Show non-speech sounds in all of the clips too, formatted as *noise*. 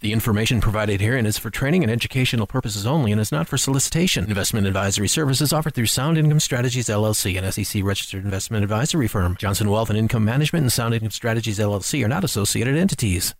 The information provided herein is for training and educational purposes only and is not for solicitation. Investment advisory services offered through Sound Income Strategies LLC, an SEC registered investment advisory firm. Johnson Wealth and Income Management and Sound Income Strategies LLC are not associated entities.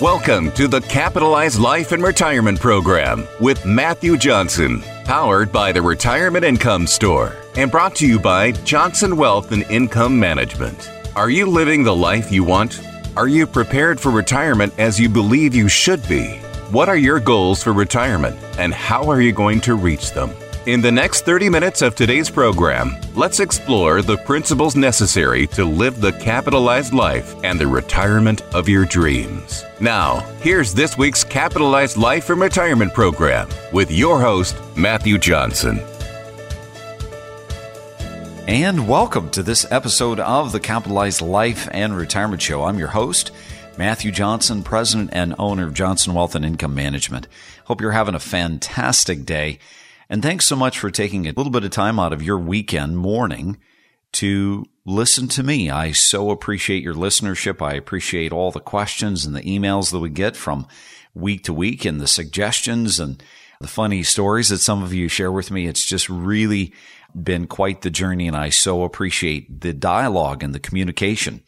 Welcome to the Capitalized Life and Retirement Program with Matthew Johnson, powered by the Retirement Income Store and brought to you by Johnson Wealth and Income Management. Are you living the life you want? Are you prepared for retirement as you believe you should be? What are your goals for retirement and how are you going to reach them? In the next 30 minutes of today's program, let's explore the principles necessary to live the capitalized life and the retirement of your dreams. Now, here's this week's Capitalized Life and Retirement program with your host, Matthew Johnson. And welcome to this episode of the Capitalized Life and Retirement Show. I'm your host, Matthew Johnson, president and owner of Johnson Wealth and Income Management. Hope you're having a fantastic day. And thanks so much for taking a little bit of time out of your weekend morning to listen to me. I so appreciate your listenership. I appreciate all the questions and the emails that we get from week to week and the suggestions and the funny stories that some of you share with me. It's just really been quite the journey, and I so appreciate the dialogue and the communication.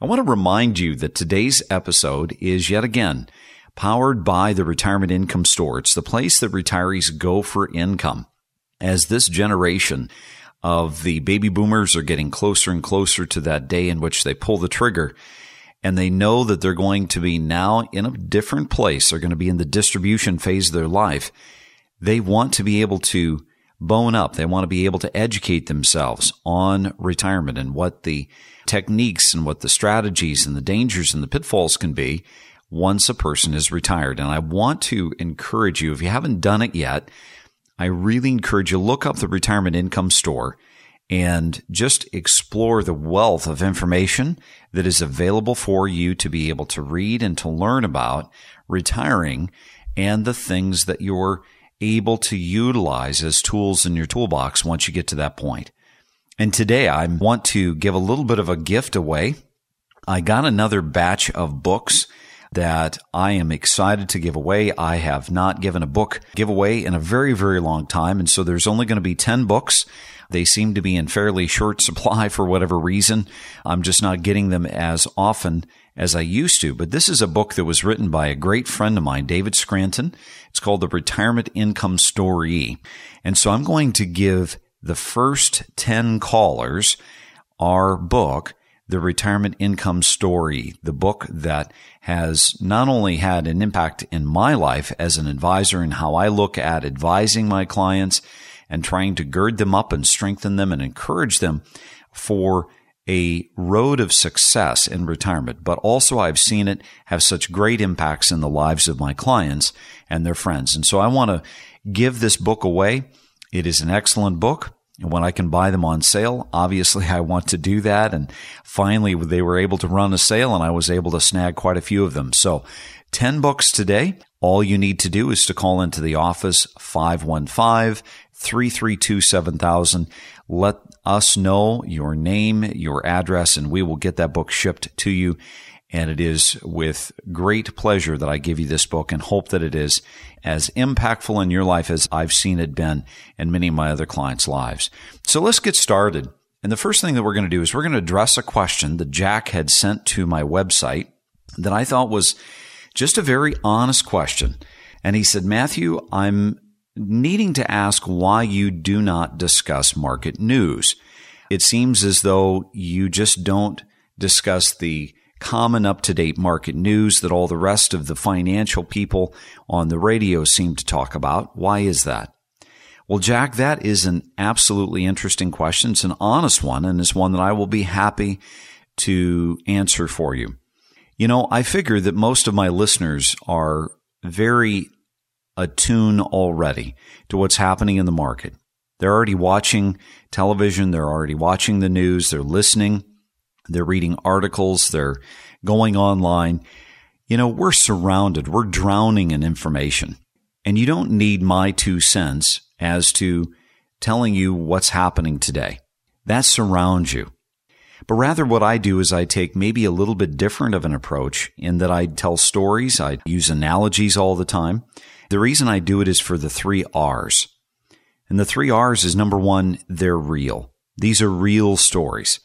I want to remind you that today's episode is yet again powered by the Retirement Income Store. It's the place that retirees go for income. As this generation of the baby boomers are getting closer and closer to that day in which they pull the trigger, and they know that they're going to be now in a different place. They're going to be in the distribution phase of their life. They want to be able to bone up. They want to be able to educate themselves on retirement and what the techniques and what the strategies and the dangers and the pitfalls can be once a person is retired. And I want to encourage you, if you haven't done it yet, I really encourage you look up the retirement income store and just explore the wealth of information that is available for you to be able to read and to learn about retiring and the things that you're able to utilize as tools in your toolbox once you get to that point. And today I want to give a little bit of a gift away. I got another batch of books that I am excited to give away. I have not given a book giveaway in a very, very long time. And so there's only going to be 10 books. They seem to be in fairly short *laughs* supply for whatever reason. I'm just not getting them as often as I used to. But this is a book that was written by a great friend of mine, David Scranton. It's called The Retirement Income Story. And so I'm going to give the first 10 callers our book, The Retirement Income Story, the book that has not only had an impact in my life as an advisor and how I look at advising my clients and trying to gird them up and strengthen them and encourage them for a road of success in retirement, but also I've seen it have such great impacts in the lives of my clients and their friends. And so I want to give this book away. It is an excellent book. And when I can buy them on sale, obviously *laughs* I want to do that. And finally, they were able to run a sale and I was able to snag quite a few of them. So 10 books today. All you need to do is to call into the office 515 332 7000. Let us know your name, your address, and we will get that book shipped to you. And it is with great pleasure that I give you this book and hope that it is as impactful in your life as I've seen it been in many of my other clients' lives. So let's get started. And the first thing that we're going to do is we're going to address a question that Jack had sent to my website that I thought was just a very honest question. And he said, Matthew, I'm needing to ask why you do not discuss market news. It seems as though you just don't discuss the common up to date market news that all the rest of the financial people on the radio seem to talk about. Why is that? Well, Jack, that is an absolutely interesting question. It's an honest one and it's one that I will be happy to answer for you. You know, I figure that most of my listeners are very attuned already to what's happening in the market. They're already watching television. They're already watching the news. They're listening. They're reading articles. They're going online. You know, we're surrounded. We're drowning in information. And you don't need my two cents as to telling you what's happening today. That surrounds you. But rather, what I do is I take maybe a little bit different of an approach in that I tell stories, I use analogies all the time. The reason I do it is for the three R's. And the three R's is number one, they're real. These are real stories.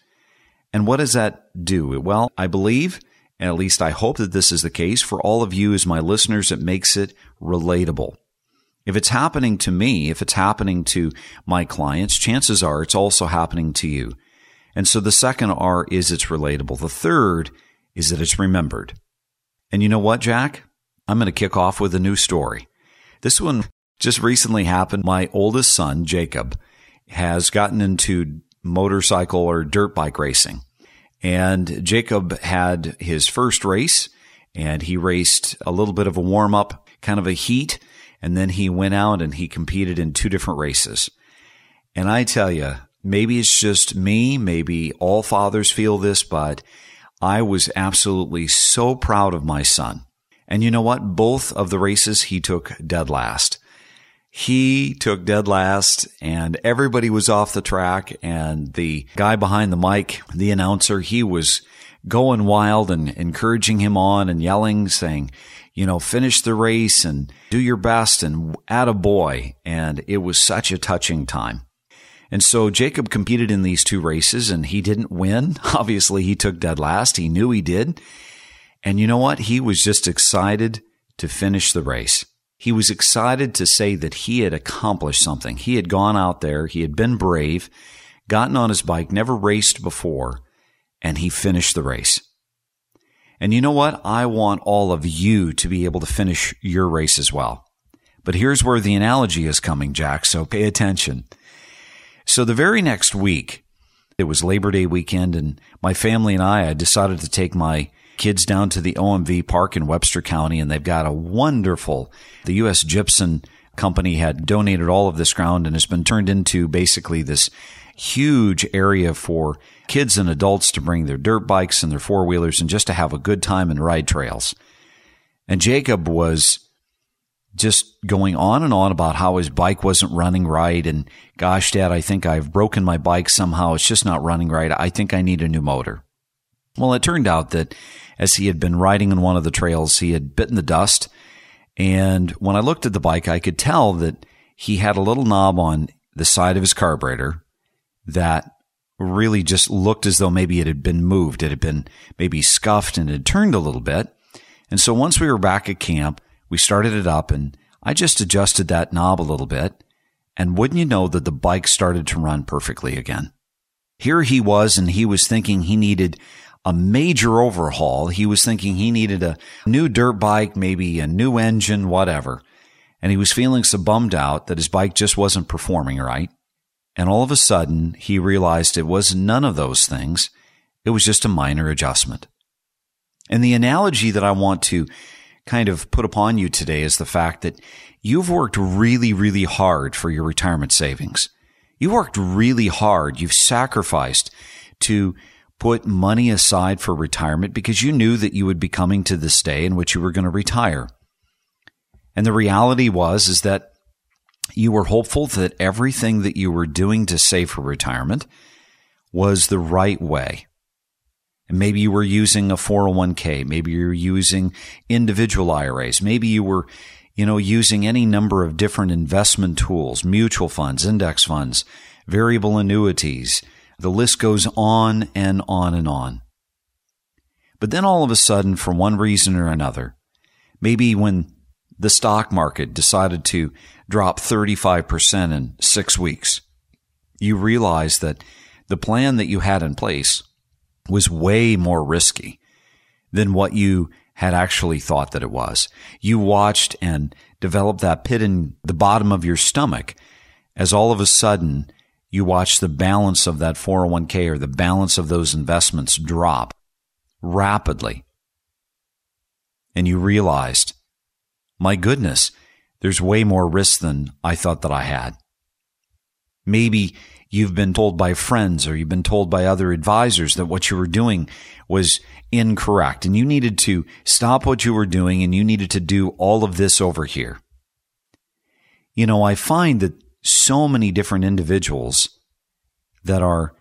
And what does that do? Well, I believe, and at least I hope that this is the case for all of you as my listeners, it makes it relatable. If it's happening to me, if it's happening to my clients, chances are it's also happening to you. And so the second R is it's relatable. The third is that it's remembered. And you know what, Jack? I'm going to kick off with a new story. This one just recently happened. My oldest son, Jacob, has gotten into motorcycle or dirt bike racing. And Jacob had his first race and he raced a little bit of a warm up, kind of a heat. And then he went out and he competed in two different races. And I tell you, maybe it's just me, maybe all fathers feel this, but I was absolutely so proud of my son. And you know what? Both of the races he took dead last. He took dead last and everybody was off the track and the guy behind the mic, the announcer, he was going wild and encouraging him on and yelling, saying, you know, finish the race and do your best and add a boy. And it was such a touching time. And so Jacob competed in these two races and he didn't win. *laughs* Obviously, he took dead last. He knew he did. And you know what? He was just excited to finish the race. He was excited to say that he had accomplished something. He had gone out there, he had been brave, gotten on his bike, never raced before, and he finished the race. And you know what? I want all of you to be able to finish your race as well. But here's where the analogy is coming, Jack, so pay attention. So the very next week, it was Labor Day weekend, and my family and I had decided to take my kids down to the OMV park in Webster County, and they've got a wonderful, the U.S. Gypsum company had donated all of this ground and it's been turned into basically this huge area for kids and adults to bring their dirt bikes and their four wheelers and just to have a good time and ride trails. And Jacob was just going on and on about how his bike wasn't running right. And gosh, dad, I think I've broken my bike somehow. It's just not running right. I think I need a new motor. Well, it turned out that as he had been riding on one of the trails, he had bitten the dust. And when I looked at the bike, I could tell that he had a little knob on the side of his carburetor that really just looked as though maybe it had been moved. It had been maybe scuffed and had turned a little bit. And so once we were back at camp, we started it up and I just adjusted that knob a little bit. And wouldn't you know that the bike started to run perfectly again? Here he was and he was thinking he needed a major overhaul. He was thinking he needed a new dirt bike, maybe a new engine, whatever. And he was feeling so bummed out that his bike just wasn't performing right. And all of a sudden, he realized it was none of those things. It was just a minor adjustment. And the analogy that I want to kind of put upon you today is the fact that you've worked really, really hard for your retirement savings. You worked really hard. You've sacrificed to put money aside for retirement because you knew that you would be coming to this day in which you were going to retire. And the reality was is that you were hopeful that everything that you were doing to save for retirement was the right way. And maybe you were using a 401k, maybe you were using individual IRAs, maybe you were, you know, using any number of different investment tools, mutual funds, index funds, variable annuities, the list goes on and on and on. But then all of a sudden, for one reason or another, maybe when the stock market decided to drop 35% in six weeks, you realize that the plan that you had in place was way more risky than what you had actually thought that it was. You watched and developed that pit in the bottom of your stomach as all of a sudden you watch the balance of that 401k or the balance of those investments drop rapidly. And you realized, my goodness, there's way more risk than I thought that I had. Maybe you've been told by friends or you've been told by other advisors that what you were doing was incorrect and you needed to stop what you were doing and you needed to do all of this over here. You know, I find that so many different individuals that are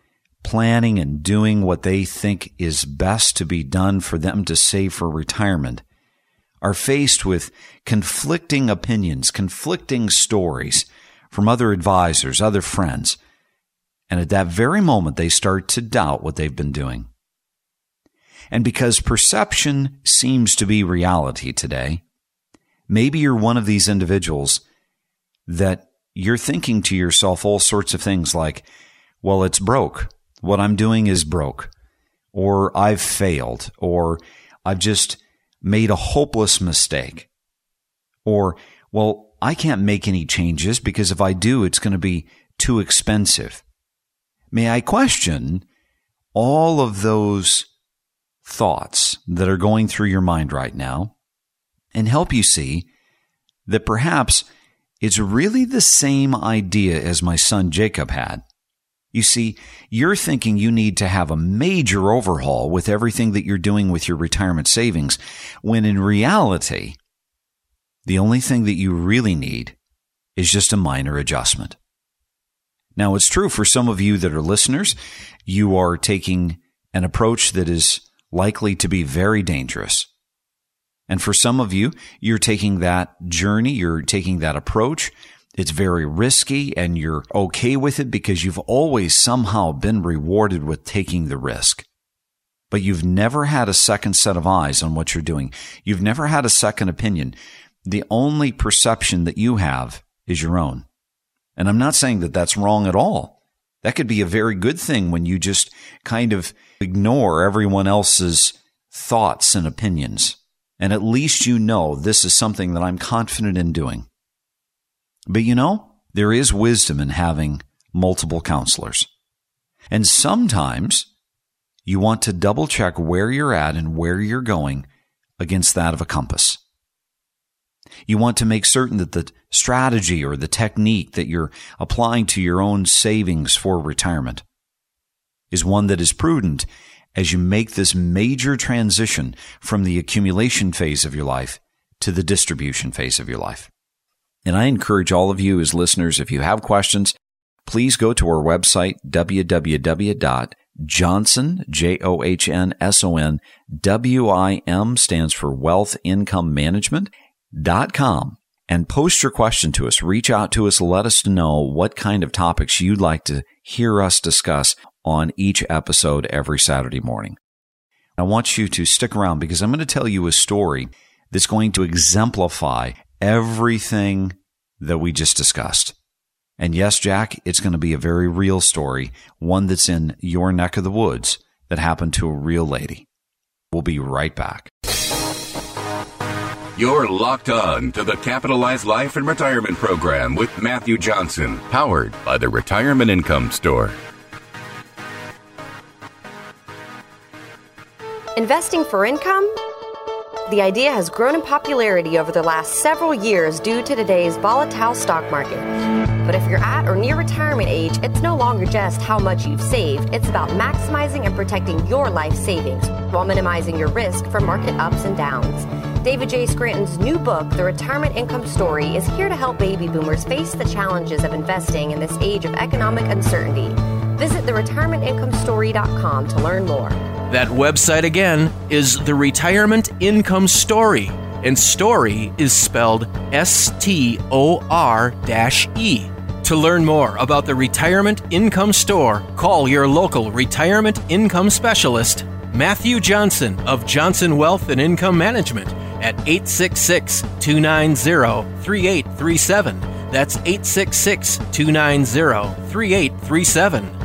planning and doing what they think is best to be done for them to save for retirement are faced with conflicting opinions, conflicting stories from other advisors, other friends. And at that very moment, they start to doubt what they've been doing. And because perception seems to be reality today, maybe you're one of these individuals that you're thinking to yourself all sorts of things like, well, it's broke. What I'm doing is broke. Or I've failed. Or I've just made a hopeless mistake. Or, well, I can't make any changes because if I do, it's going to be too expensive. May I question all of those thoughts that are going through your mind right now and help you see that perhaps it's really the same idea as my son Jacob had. You see, you're thinking you need to have a major overhaul with everything that you're doing with your retirement savings, when in reality, the only thing that you really need is just a minor adjustment. Now, it's true for some of you that are listeners, you are taking an approach that is likely to be very dangerous. And for some of you, you're taking that journey, you're taking that approach it's very risky and you're okay with it because you've always somehow been rewarded with taking the risk. But you've never had a second set of eyes on what you're doing. You've never had a second opinion. The only perception that you have is your own. And I'm not saying that that's wrong at all. That could be a very good thing when you just kind of ignore everyone else's thoughts and opinions. And at least you know this is something that I'm confident in doing. But you know, there is wisdom in having multiple counselors. And sometimes you want to double check where you're at and where you're going against that of a compass. You want to make certain that the strategy or the technique that you're applying to your own savings for retirement is one that is prudent as you make this major transition from the accumulation phase of your life to the distribution phase of your life. And I encourage all of you as listeners, if you have questions, please go to our website, www.johnson, J-O-H-N-S-O-N, W-I-M stands for Wealth Income Management, dot com and post your question to us. Reach out to us. Let us know what kind of topics you'd like to hear us discuss on each episode every Saturday morning. I want you to stick around because I'm going to tell you a story that's going to exemplify everything that we just discussed. And yes, Jack, it's going to be a very real story, one that's in your neck of the woods that happened to a real lady. We'll be right back. You're locked on to the Capitalized Life and Retirement Program with Matthew Johnson, powered by the Retirement Income Store. Investing for income? The idea has grown in popularity over the last several years due to today's volatile stock market. But if you're at or near retirement age, it's no longer just how much you've saved, it's about maximizing and protecting your life savings while minimizing your risk from market ups and downs. David J. Scranton's new book, The Retirement Income Story, is here to help baby boomers face the challenges of investing in this age of economic uncertainty. Visit theretirementincomestory.com to learn more. That website again is the Retirement Income Story, and story is spelled S T O R E. To learn more about the Retirement Income Store, call your local retirement income specialist, Matthew Johnson of Johnson Wealth and Income Management at 866 290 3837. That's 866 290 3837.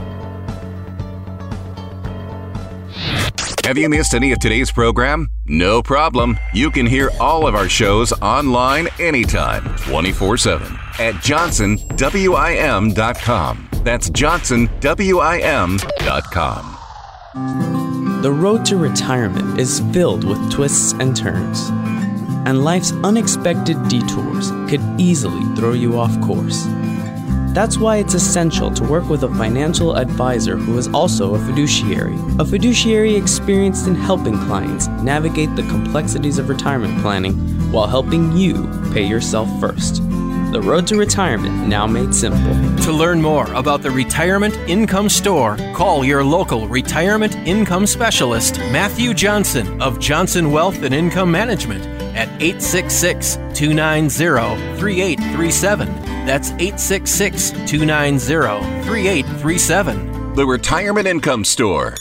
Have you missed any of today's program? No problem. You can hear all of our shows online anytime, 24 7 at johnsonwim.com. That's johnsonwim.com. The road to retirement is filled with twists and turns, and life's unexpected detours could easily throw you off course. That's why it's essential to work with a financial advisor who is also a fiduciary. A fiduciary experienced in helping clients navigate the complexities of retirement planning while helping you pay yourself first. The road to retirement now made simple. To learn more about the Retirement Income Store, call your local retirement income specialist, Matthew Johnson of Johnson Wealth and Income Management at 866 290 3837. That's 866 290 3837. The Retirement Income Store,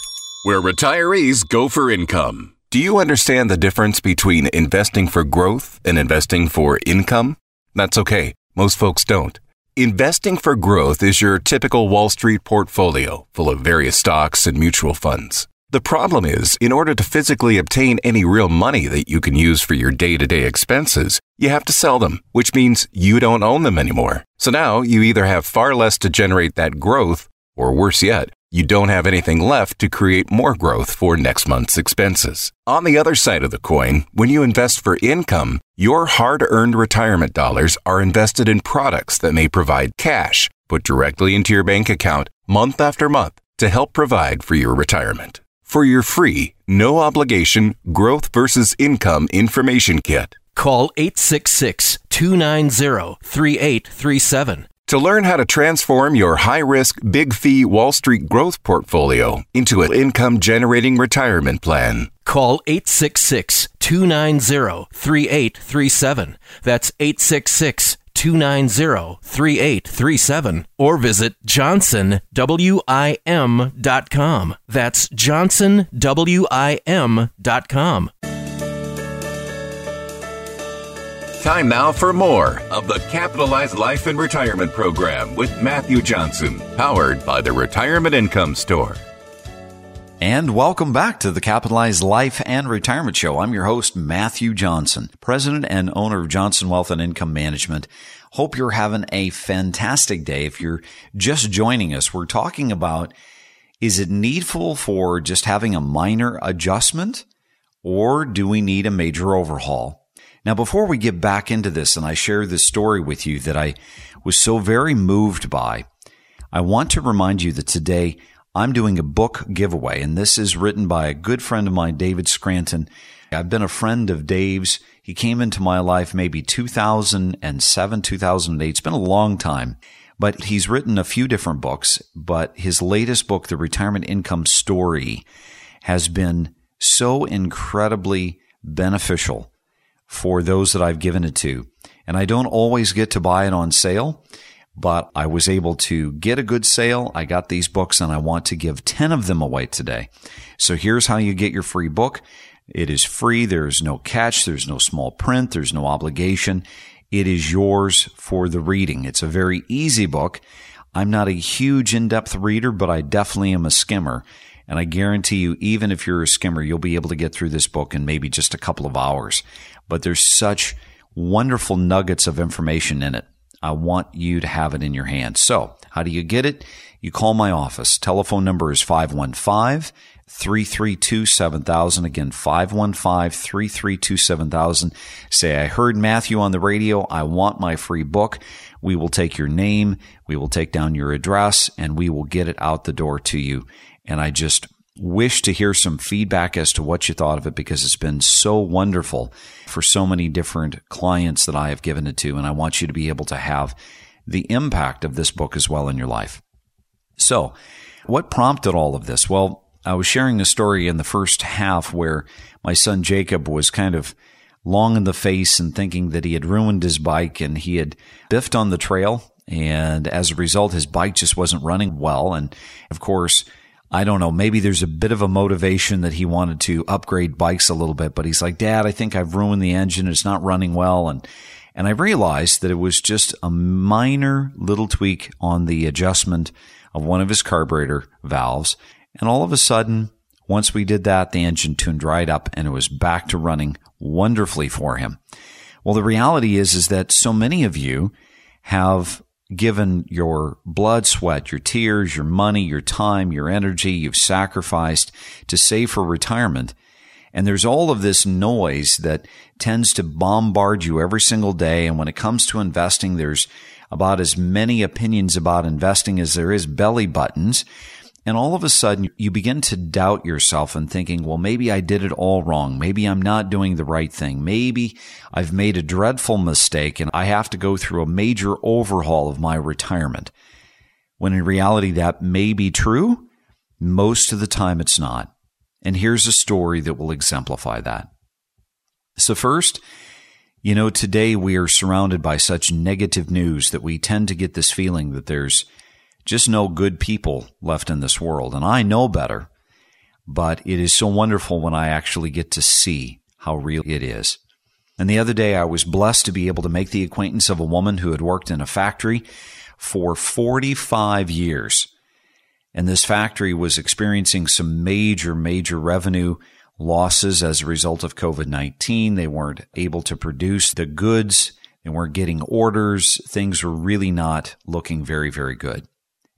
where retirees go for income. Do you understand the difference between investing for growth and investing for income? That's okay. Most folks don't. Investing for growth is your typical Wall Street portfolio full of various stocks and mutual funds. The problem is, in order to physically obtain any real money that you can use for your day to day expenses, you have to sell them, which means you don't own them anymore. So now you either have far less to generate that growth, or worse yet, you don't have anything left to create more growth for next month's expenses. On the other side of the coin, when you invest for income, your hard earned retirement dollars are invested in products that may provide cash put directly into your bank account month after month to help provide for your retirement. For your free, no obligation growth versus income information kit, Call 866 290 3837. To learn how to transform your high risk, big fee Wall Street growth portfolio into an income generating retirement plan. Call 866 290 3837. That's 866 290 3837. Or visit johnsonwim.com. That's johnsonwim.com. Time now for more of the Capitalized Life and Retirement Program with Matthew Johnson, powered by the Retirement Income Store. And welcome back to the Capitalized Life and Retirement Show. I'm your host, Matthew Johnson, president and owner of Johnson Wealth and Income Management. Hope you're having a fantastic day. If you're just joining us, we're talking about is it needful for just having a minor adjustment or do we need a major overhaul? Now, before we get back into this and I share this story with you that I was so very moved by, I want to remind you that today I'm doing a book giveaway, and this is written by a good friend of mine, David Scranton. I've been a friend of Dave's. He came into my life maybe 2007, 2008. It's been a long time, but he's written a few different books. But his latest book, The Retirement Income Story, has been so incredibly beneficial for those that I've given it to. And I don't always get to buy it on sale, but I was able to get a good sale. I got these books and I want to give 10 of them away today. So here's how you get your free book. It is free. There's no catch. There's no small print. There's no obligation. It is yours for the reading. It's a very easy book. I'm not a huge in-depth reader, but I definitely am a skimmer. And I guarantee you, even if you're a skimmer, you'll be able to get through this book in maybe just a couple of hours. But there's such wonderful nuggets of information in it. I want you to have it in your hands. So, how do you get it? You call my office. Telephone number is 515 332 7000. Again, 515 332 7000. Say, I heard Matthew on the radio. I want my free book. We will take your name, we will take down your address, and we will get it out the door to you. And I just wish to hear some feedback as to what you thought of it because it's been so wonderful for so many different clients that I have given it to. And I want you to be able to have the impact of this book as well in your life. So, what prompted all of this? Well, I was sharing a story in the first half where my son Jacob was kind of long in the face and thinking that he had ruined his bike and he had biffed on the trail. And as a result, his bike just wasn't running well. And of course, I don't know, maybe there's a bit of a motivation that he wanted to upgrade bikes a little bit, but he's like, Dad, I think I've ruined the engine. It's not running well. And, and I realized that it was just a minor little tweak on the adjustment of one of his carburetor valves. And all of a sudden, once we did that, the engine tuned right up and it was back to running wonderfully for him. Well, the reality is, is that so many of you have given your blood, sweat, your tears, your money, your time, your energy, you've sacrificed to save for retirement. And there's all of this noise that tends to bombard you every single day. And when it comes to investing, there's about as many opinions about investing as there is belly buttons. And all of a sudden, you begin to doubt yourself and thinking, well, maybe I did it all wrong. Maybe I'm not doing the right thing. Maybe I've made a dreadful mistake and I have to go through a major overhaul of my retirement. When in reality, that may be true. Most of the time, it's not. And here's a story that will exemplify that. So, first, you know, today we are surrounded by such negative news that we tend to get this feeling that there's just no good people left in this world. And I know better, but it is so wonderful when I actually get to see how real it is. And the other day I was blessed to be able to make the acquaintance of a woman who had worked in a factory for 45 years. And this factory was experiencing some major, major revenue losses as a result of COVID 19. They weren't able to produce the goods, they weren't getting orders. Things were really not looking very, very good.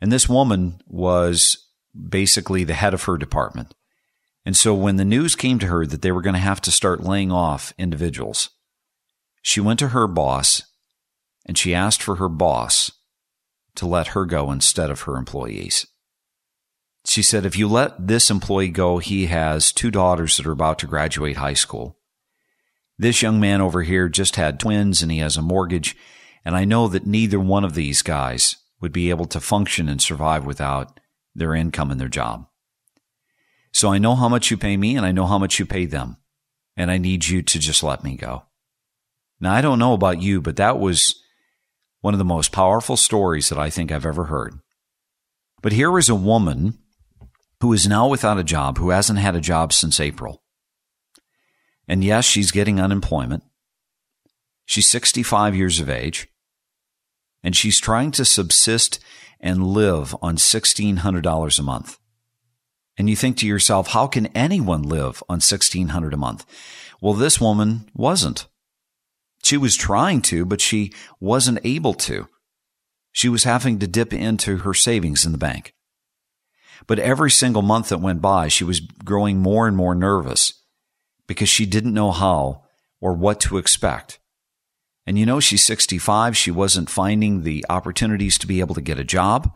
And this woman was basically the head of her department. And so when the news came to her that they were going to have to start laying off individuals, she went to her boss and she asked for her boss to let her go instead of her employees. She said, if you let this employee go, he has two daughters that are about to graduate high school. This young man over here just had twins and he has a mortgage. And I know that neither one of these guys would be able to function and survive without their income and their job. So I know how much you pay me and I know how much you pay them. And I need you to just let me go. Now, I don't know about you, but that was one of the most powerful stories that I think I've ever heard. But here is a woman who is now without a job, who hasn't had a job since April. And yes, she's getting unemployment. She's 65 years of age, and she's trying to subsist and live on $1,600 a month. And you think to yourself, how can anyone live on $1,600 a month? Well, this woman wasn't. She was trying to, but she wasn't able to. She was having to dip into her savings in the bank. But every single month that went by, she was growing more and more nervous because she didn't know how or what to expect. And you know, she's 65. She wasn't finding the opportunities to be able to get a job.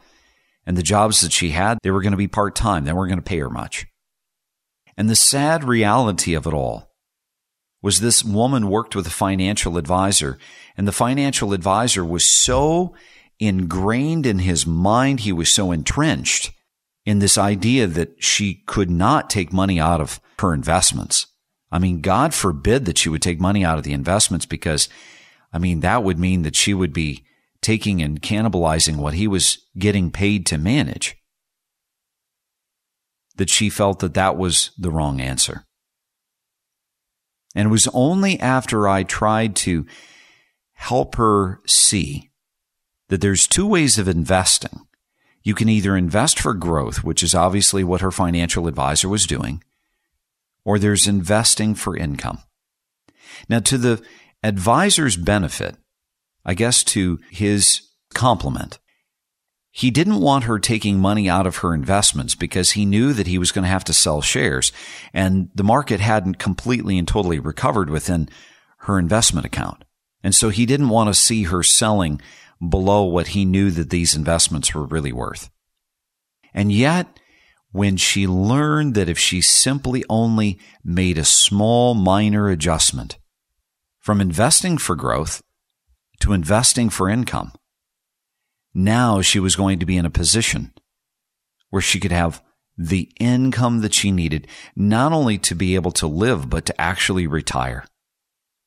And the jobs that she had, they were going to be part time. They weren't going to pay her much. And the sad reality of it all was this woman worked with a financial advisor, and the financial advisor was so ingrained in his mind, he was so entrenched in this idea that she could not take money out of her investments. I mean, God forbid that she would take money out of the investments because, I mean, that would mean that she would be taking and cannibalizing what he was getting paid to manage. That she felt that that was the wrong answer. And it was only after I tried to help her see that there's two ways of investing you can either invest for growth, which is obviously what her financial advisor was doing, or there's investing for income. Now, to the advisor's benefit, I guess to his compliment, he didn't want her taking money out of her investments because he knew that he was going to have to sell shares and the market hadn't completely and totally recovered within her investment account. And so he didn't want to see her selling below what he knew that these investments were really worth. And yet, when she learned that if she simply only made a small minor adjustment from investing for growth to investing for income, now she was going to be in a position where she could have the income that she needed, not only to be able to live, but to actually retire.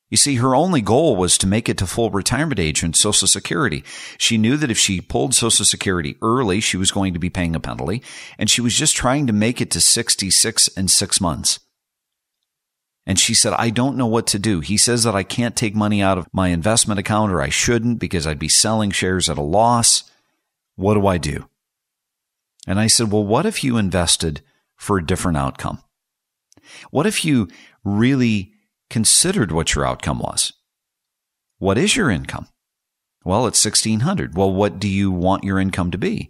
You see, her only goal was to make it to full retirement age and Social Security. She knew that if she pulled Social Security early, she was going to be paying a penalty, and she was just trying to make it to 66 and six months. And she said, I don't know what to do. He says that I can't take money out of my investment account or I shouldn't because I'd be selling shares at a loss. What do I do? And I said, Well, what if you invested for a different outcome? What if you really considered what your outcome was. What is your income? Well, it's 1600. Well, what do you want your income to be?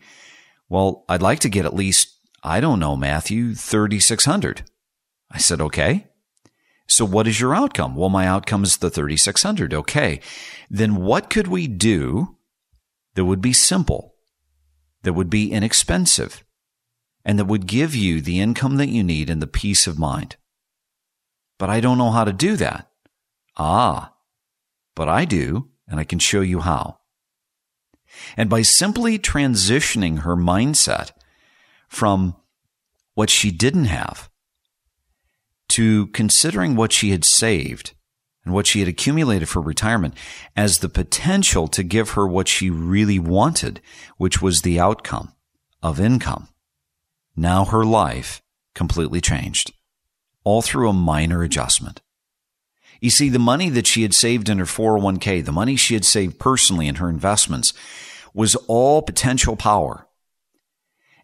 Well, I'd like to get at least, I don't know, Matthew, 3600. I said, okay. So what is your outcome? Well, my outcome is the 3600. Okay. Then what could we do that would be simple, that would be inexpensive, and that would give you the income that you need and the peace of mind. But I don't know how to do that. Ah, but I do, and I can show you how. And by simply transitioning her mindset from what she didn't have to considering what she had saved and what she had accumulated for retirement as the potential to give her what she really wanted, which was the outcome of income. Now her life completely changed, all through a minor adjustment. You see, the money that she had saved in her 401k, the money she had saved personally in her investments, was all potential power.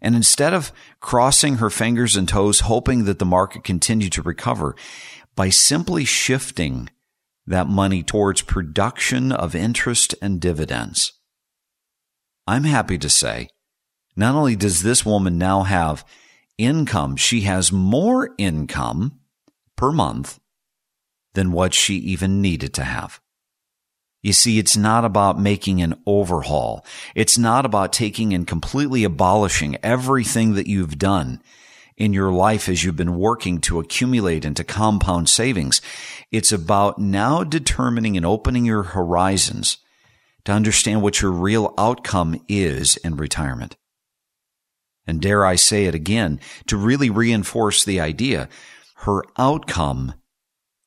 And instead of crossing her fingers and toes, hoping that the market continued to recover, by simply shifting that money towards production of interest and dividends, I'm happy to say, not only does this woman now have income, she has more income per month than what she even needed to have. You see, it's not about making an overhaul. It's not about taking and completely abolishing everything that you've done in your life as you've been working to accumulate into compound savings. It's about now determining and opening your horizons to understand what your real outcome is in retirement. And dare I say it again, to really reinforce the idea, her outcome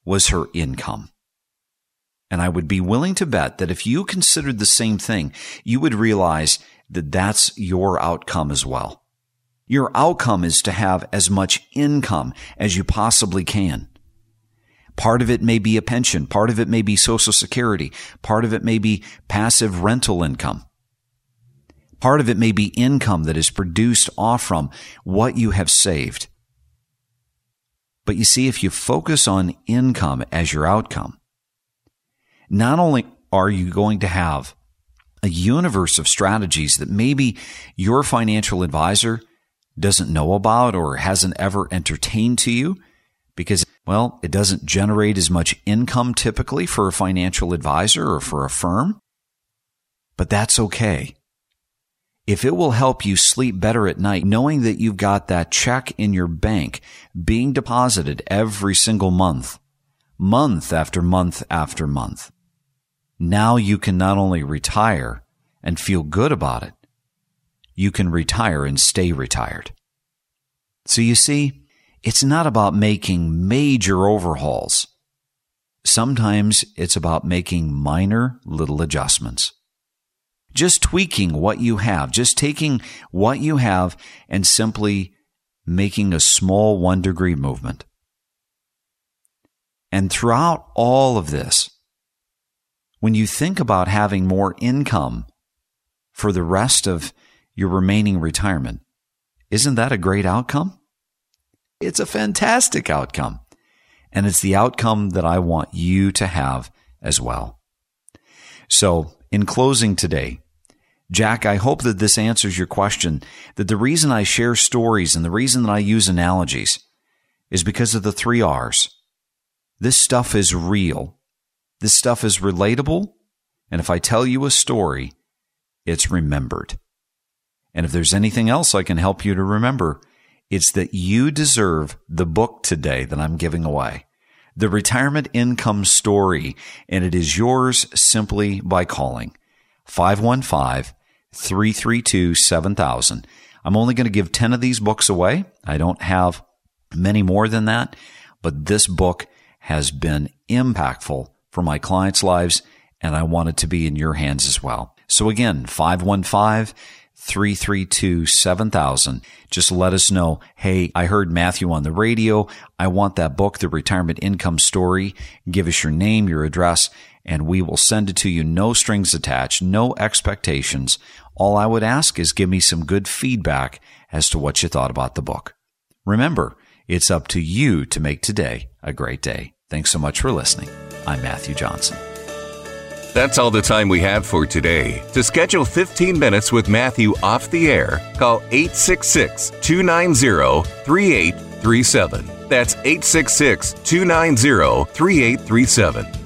was her income. And I would be willing to bet that if you considered the same thing, you would realize that that's your outcome as well. Your outcome is to have as much income as you possibly can. Part of it may be a pension. Part of it may be social security. Part of it may be passive rental income. Part of it may be income that is produced off from what you have saved. But you see, if you focus on income as your outcome, not only are you going to have a universe of strategies that maybe your financial advisor doesn't know about or hasn't ever entertained to you because, well, it doesn't generate as much income typically for a financial advisor or for a firm. But that's okay if it will help you sleep better at night, knowing that you've got that check in your bank being deposited every single month, month after month after month, now you can not only retire and feel good about it, you can retire and stay retired. So you see, it's not about making major overhauls. Sometimes it's about making minor little adjustments just tweaking what you have, just taking what you have and simply making a small one degree movement. And throughout all of this, when you think about having more income for the rest of your remaining retirement, isn't that a great outcome? It's a fantastic outcome. And it's the outcome that I want you to have as well. So, in closing today, Jack, I hope that this answers your question. That the reason I share stories and the reason that I use analogies is because of the three R's. This stuff is real. This stuff is relatable. And if I tell you a story, it's remembered. And if there's anything else I can help you to remember, it's that you deserve the book today that I'm giving away. The retirement income story. And it is yours simply by calling 515 332 7000. I'm only going to give 10 of these books away. I don't have many more than that, but this book has been impactful for my clients' lives, and I want it to be in your hands as well. So again, 515 332 7000. Just let us know, hey, I heard Matthew on the radio. I want that book, The Retirement Income Story. Give us your name, your address, and we will send it to you. No strings attached, no expectations. All I would ask is give me some good feedback as to what you thought about the book. Remember, it's up to you to make today a great day. Thanks so much for listening. I'm Matthew Johnson. That's all the time we have for today. To schedule 15 minutes with Matthew off the air, call 866 290 3837. That's 866 290 3837